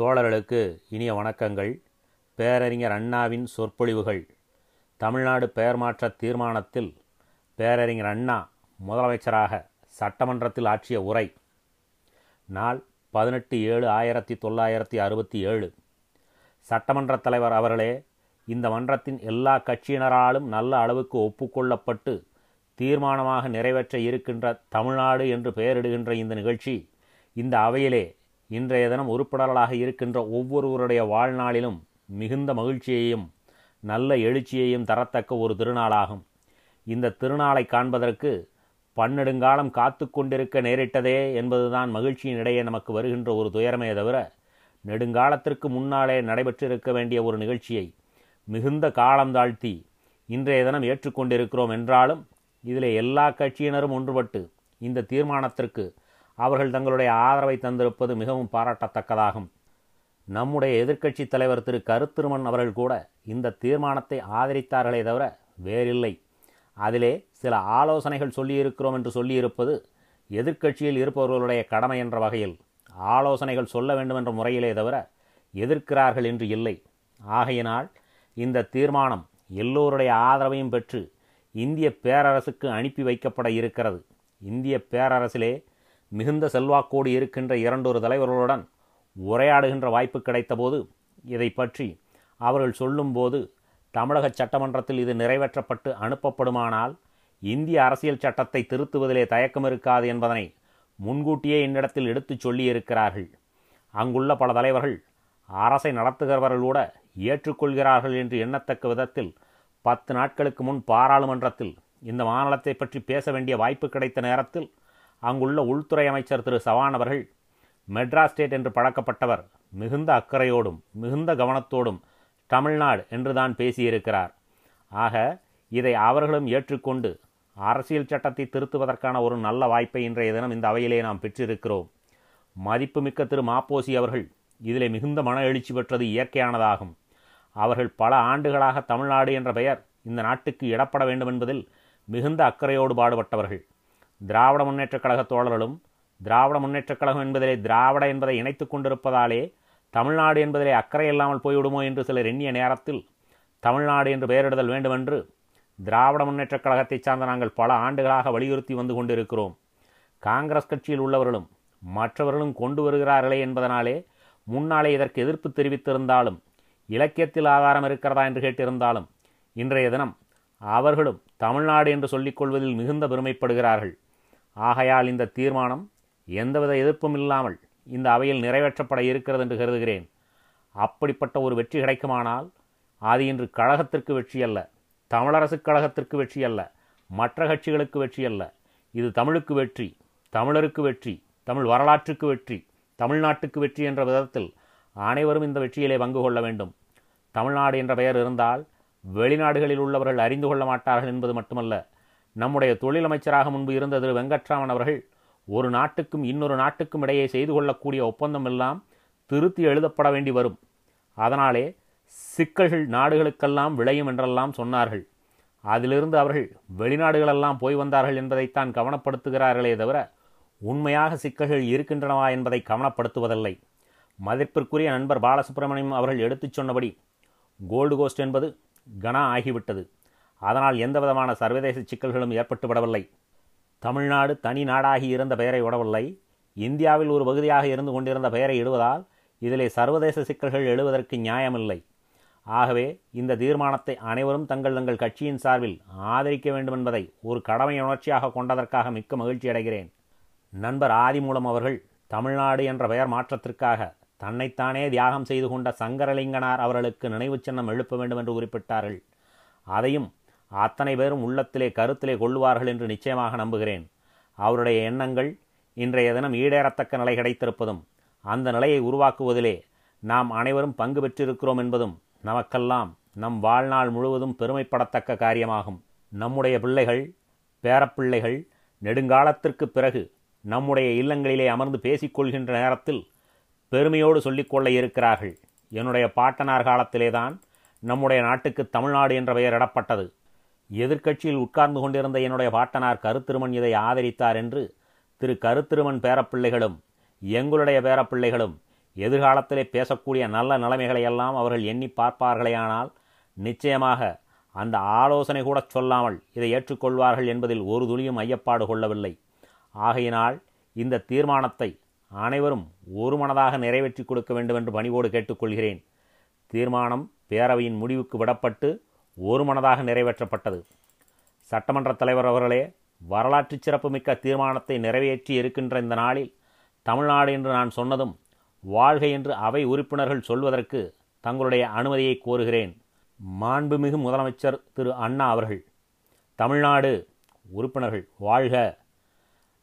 தோழர்களுக்கு இனிய வணக்கங்கள். பேரறிஞர் அண்ணாவின் சொற்பொழிவுகள். தமிழ்நாடு பெயர் மாற்ற தீர்மானத்தில் பேரறிஞர் அண்ணா முதலமைச்சராக சட்டமன்றத்தில் ஆற்றிய உரை. நாள் பதினெட்டு ஏழு ஆயிரத்தி தொள்ளாயிரத்தி அறுபத்தி ஏழு. சட்டமன்ற தலைவர் அவர்களே இந்த மன்றத்தின் எல்லா கட்சியினராலும் நல்ல அளவுக்கு ஒப்புக்கொள்ளப்பட்டு தீர்மானமாக நிறைவேற்ற இருக்கின்ற தமிழ்நாடு என்று பெயரிடுகின்ற இந்த நிகழ்ச்சி இந்த அவையிலே இன்றைய தினம் உறுப்பினர்களாக இருக்கின்ற ஒவ்வொருவருடைய வாழ்நாளிலும் மிகுந்த மகிழ்ச்சியையும் நல்ல எழுச்சியையும் தரத்தக்க ஒரு திருநாளாகும். இந்த திருநாளை காண்பதற்கு பன்னெடுங்காலம் காத்து கொண்டிருக்க நேரிட்டதே என்பதுதான் மகிழ்ச்சியின் இடையே நமக்கு வருகின்ற ஒரு துயரமே தவிர நெடுங்காலத்திற்கு முன்னாலே நடைபெற்றிருக்க வேண்டிய ஒரு நிகழ்ச்சியை மிகுந்த காலம் தாழ்த்தி இன்றைய தினம் ஏற்றுக்கொண்டிருக்கிறோம் என்றாலும் இதில் எல்லா கட்சியினரும் ஒன்றுபட்டு இந்த தீர்மானத்திற்கு அவர்கள் தங்களுடைய ஆதரவை தந்திருப்பது மிகவும் பாராட்டத்தக்கதாகும். நம்முடைய எதிர்க்கட்சி தலைவர் திரு. கருத்திருமன் அவர்கள் கூட இந்த தீர்மானத்தை ஆதரித்தார்களே தவிர வேறில்லை. அதிலே சில ஆலோசனைகள் சொல்லியிருக்கிறோம் என்று சொல்லியிருப்பது எதிர்க்கட்சியில் இருப்பவர்களுடைய கடமை என்ற வகையில். ஆலோசனைகள் சொல்ல வேண்டும் என்ற முறையிலே தவிர எதிர்க்கிறார்கள் என்று இல்லை. ஆகையினால் இந்த தீர்மானம் எல்லோருடைய ஆதரவையும் பெற்று இந்திய பேரரசுக்கு அனுப்பி வைக்கப்பட இருக்கிறது. இந்திய பேரரசிலே மிகுந்த செல்வாக்கோடு இருக்கின்ற இரண்டொரு தலைவர்களுடன் உரையாடுகின்ற வாய்ப்பு கிடைத்தபோது இதை பற்றி அவர்கள் சொல்லும்போது தமிழக சட்டமன்றத்தில் இது நிறைவேற்றப்பட்டு அனுப்பப்படுமானால் இந்திய அரசியல் சட்டத்தை திருத்துவதிலே தயக்கம் இருக்காது என்பதனை முன்கூட்டியே என்னிடத்தில் எடுத்துச் சொல்லியிருக்கிறார்கள். அங்குள்ள பல தலைவர்கள் அரசை நடத்துகிறவர்கள் கூட ஏற்றுக்கொள்கிறார்கள் என்று எண்ணத்தக்க விதத்தில் பத்து நாட்களுக்கு முன் பாராளுமன்றத்தில் இந்த மாநிலத்தை பற்றி பேச வேண்டிய வாய்ப்பு கிடைத்த நேரத்தில் அங்குள்ள உள்துறை அமைச்சர் திரு சவான் அவர்கள் மெட்ராஸ் ஸ்டேட் என்று பழக்கப்பட்டவர் மிகுந்த அக்கறையோடும் மிகுந்த கவனத்தோடும் தமிழ்நாடு என்றுதான் பேசியிருக்கிறார். ஆக இதை அவர்களும் ஏற்றுக்கொண்டு அரசியல் சட்டத்தை திருத்துவதற்கான ஒரு நல்ல வாய்ப்பை இன்றைய தினம் இந்த அவையிலே நாம் பெற்றிருக்கிறோம். மதிப்புமிக்க திரு மாப்போசி அவர்கள் இதிலே மிகுந்த மன எழுச்சி பெற்றது இயற்கையானதாகும். அவர்கள் பல ஆண்டுகளாக தமிழ்நாடு என்ற பெயர் இந்த நாட்டுக்கு இடப்பட வேண்டும் என்பதில் மிகுந்த அக்கறையோடு பாடுபட்டவர்கள். திராவிட முன்னேற்றக் கழக தோழர்களும் திராவிட முன்னேற்றக் கழகம் என்பதிலே திராவிட என்பதை இணைத்துக் கொண்டிருப்பதாலே தமிழ்நாடு என்பதிலே அக்கறை இல்லாமல் போய்விடுமோ என்று சிலர் எண்ணிய நேரத்தில் தமிழ்நாடு என்று பெயரிடுதல் வேண்டுமென்று திராவிட முன்னேற்றக் கழகத்தைச் சார்ந்த நாங்கள் பல ஆண்டுகளாக வலியுறுத்தி வந்து கொண்டிருக்கிறோம். காங்கிரஸ் கட்சியில் உள்ளவர்களும் மற்றவர்களும் கொண்டு வருகிறார்களே என்பதனாலே முன்னாலே இதற்கு எதிர்ப்பு தெரிவித்திருந்தாலும் இலக்கியத்தில் ஆதாரம் இருக்கிறதா என்று கேட்டிருந்தாலும் இன்றைய தினம் அவர்களும் தமிழ்நாடு என்று சொல்லிக்கொள்வதில் மிகுந்த பெருமைப்படுகிறார்கள். ஆகையால் இந்த தீர்மானம் எந்தவித எதிர்ப்பும் இல்லாமல் இந்த அவையில் நிறைவேற்றப்பட இருக்கிறது என்று கருதுகிறேன். அப்படிப்பட்ட ஒரு வெற்றி கிடைக்குமானால் அது இன்று கழகத்திற்கு வெற்றி அல்ல தமிழரசுக் கழகத்திற்கு வெற்றி அல்ல மற்ற கட்சிகளுக்கு வெற்றி அல்ல. இது தமிழுக்கு வெற்றி தமிழருக்கு வெற்றி தமிழ் வரலாற்றுக்கு வெற்றி தமிழ்நாட்டுக்கு வெற்றி என்ற விதத்தில் அனைவரும் இந்த வெற்றியிலே பங்கு கொள்ள வேண்டும். தமிழ்நாடு என்ற பெயர் இருந்தால் வெளிநாடுகளில் உள்ளவர்கள் அறிந்து கொள்ள மாட்டார்கள் என்பது மட்டுமல்ல நம்முடைய தொழில் அமைச்சராக முன்பு இருந்த திரு வெங்கட்ராமன் அவர்கள். ஒரு நாட்டுக்கும் இன்னொரு நாட்டுக்கும் இடையே செய்து கொள்ளக்கூடிய ஒப்பந்தம் எல்லாம் திருத்தி எழுதப்பட வேண்டி வரும். அதனாலே சிக்கல்கள் நாடுகளுக்கெல்லாம் விளையும் என்றெல்லாம் சொன்னார்கள். அதிலிருந்து அவர்கள் வெளிநாடுகளெல்லாம் போய் வந்தார்கள் என்பதைத்தான் கவனப்படுத்துகிறார்களே தவிர உண்மையாக சிக்கல்கள் இருக்கின்றனவா என்பதை கவனப்படுத்துவதில்லை. மதிப்பிற்குரிய நண்பர் பாலசுப்ரமணியம் அவர்கள் எடுத்துச் சொன்னபடி கோல்டு கோஸ்ட் என்பது கனா ஆகிவிட்டது. அதனால் எந்த விதமான சர்வதேச சிக்கல்களும் ஏற்பட்டுவிடவில்லை. தமிழ்நாடு தனி நாடாகி இருந்த பெயரை விடவில்லை. இந்தியாவில் ஒரு பகுதியாக இருந்து கொண்டிருந்த பெயரை இடுவதால் இதிலே சர்வதேச சிக்கல்கள் எழுவதற்கு நியாயமில்லை. ஆகவே இந்த தீர்மானத்தை அனைவரும் தங்கள் தங்கள் கட்சியின் சார்பில் ஆதரிக்க வேண்டும் என்பதை ஒரு கடமை உணர்ச்சியாக கொண்டதற்காக மிக்க மகிழ்ச்சி அடைகிறேன். நண்பர் ஆதிமூலம் அவர்கள் தமிழ்நாடு என்ற பெயர் மாற்றத்திற்காக தன்னைத்தானே தியாகம் செய்து கொண்ட சங்கரலிங்கனார் அவர்களுக்கு நினைவு சின்னம் எழுப்ப வேண்டும் என்று குறிப்பிட்டார்கள். அதையும் அத்தனை பேரும் உள்ளத்திலே கருத்திலே கொள்ளுவார்கள் என்று நிச்சயமாக நம்புகிறேன். அவருடைய எண்ணங்கள் இன்றைய தினம் ஈடேறத்தக்க நிலை கிடைத்திருப்பதும் அந்த நிலையை உருவாக்குவதிலே நாம் அனைவரும் பங்கு பெற்றிருக்கிறோம் என்பதும் நமக்கெல்லாம் நம் வாழ்நாள் முழுவதும் பெருமைப்படத்தக்க காரியமாகும். நம்முடைய பிள்ளைகள் பேரப்பிள்ளைகள் நெடுங்காலத்திற்கு பிறகு நம்முடைய இல்லங்களிலே அமர்ந்து பேசிக்கொள்கின்ற நேரத்தில் பெருமையோடு சொல்லிக்கொள்ள இருக்கிறார்கள். என்னுடைய பாட்டனார் காலத்திலேதான் நம்முடைய நாட்டுக்கு தமிழ்நாடு என்ற பெயர் இடப்பட்டது எதிர்க்கட்சியில் உட்கார்ந்து கொண்டிருந்த என்னுடைய பாட்டனார் கருத்திருமன் இதை ஆதரித்தார் என்று திரு கருத்திருமன் பேரப்பிள்ளைகளும் எங்களுடைய பேரப்பிள்ளைகளும் எதிர்காலத்திலே பேசக்கூடிய நல்ல நிலைமைகளை எல்லாம் அவர்கள் எண்ணி பார்ப்பார்களேயானால் நிச்சயமாக அந்த ஆலோசனை கூட சொல்லாமல் இதை ஏற்றுக்கொள்வார்கள் என்பதில் ஒரு துளியும் ஐயப்பாடு கொள்ளவில்லை. ஆகையினால் இந்த தீர்மானத்தை அனைவரும் ஒரு மனதாக நிறைவேற்றி கொடுக்க வேண்டும் என்று பணிவோடு கேட்டுக்கொள்கிறேன். தீர்மானம் பேரவையின் முடிவுக்கு விடப்பட்டு ஒரு மனதாக நிறைவேற்றப்பட்டது. சட்டமன்ற தலைவர் அவர்களே வரலாற்று சிறப்புமிக்க தீர்மானத்தை நிறைவேற்றி இருக்கின்ற இந்த நாளில் தமிழ்நாடு என்று நான் சொன்னதும் வாழ்க என்று அவை உறுப்பினர்கள் சொல்வதற்கு தங்களுடைய அனுமதியை கோருகிறேன். மாண்புமிகு முதலமைச்சர் திரு அண்ணா அவர்கள். தமிழ்நாடு உறுப்பினர்கள் வாழ்க.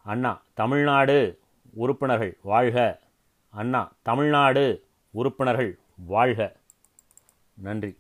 அண்ணா தமிழ்நாடு உறுப்பினர்கள் வாழ்க. அண்ணா தமிழ்நாடு உறுப்பினர்கள் வாழ்க. நன்றி.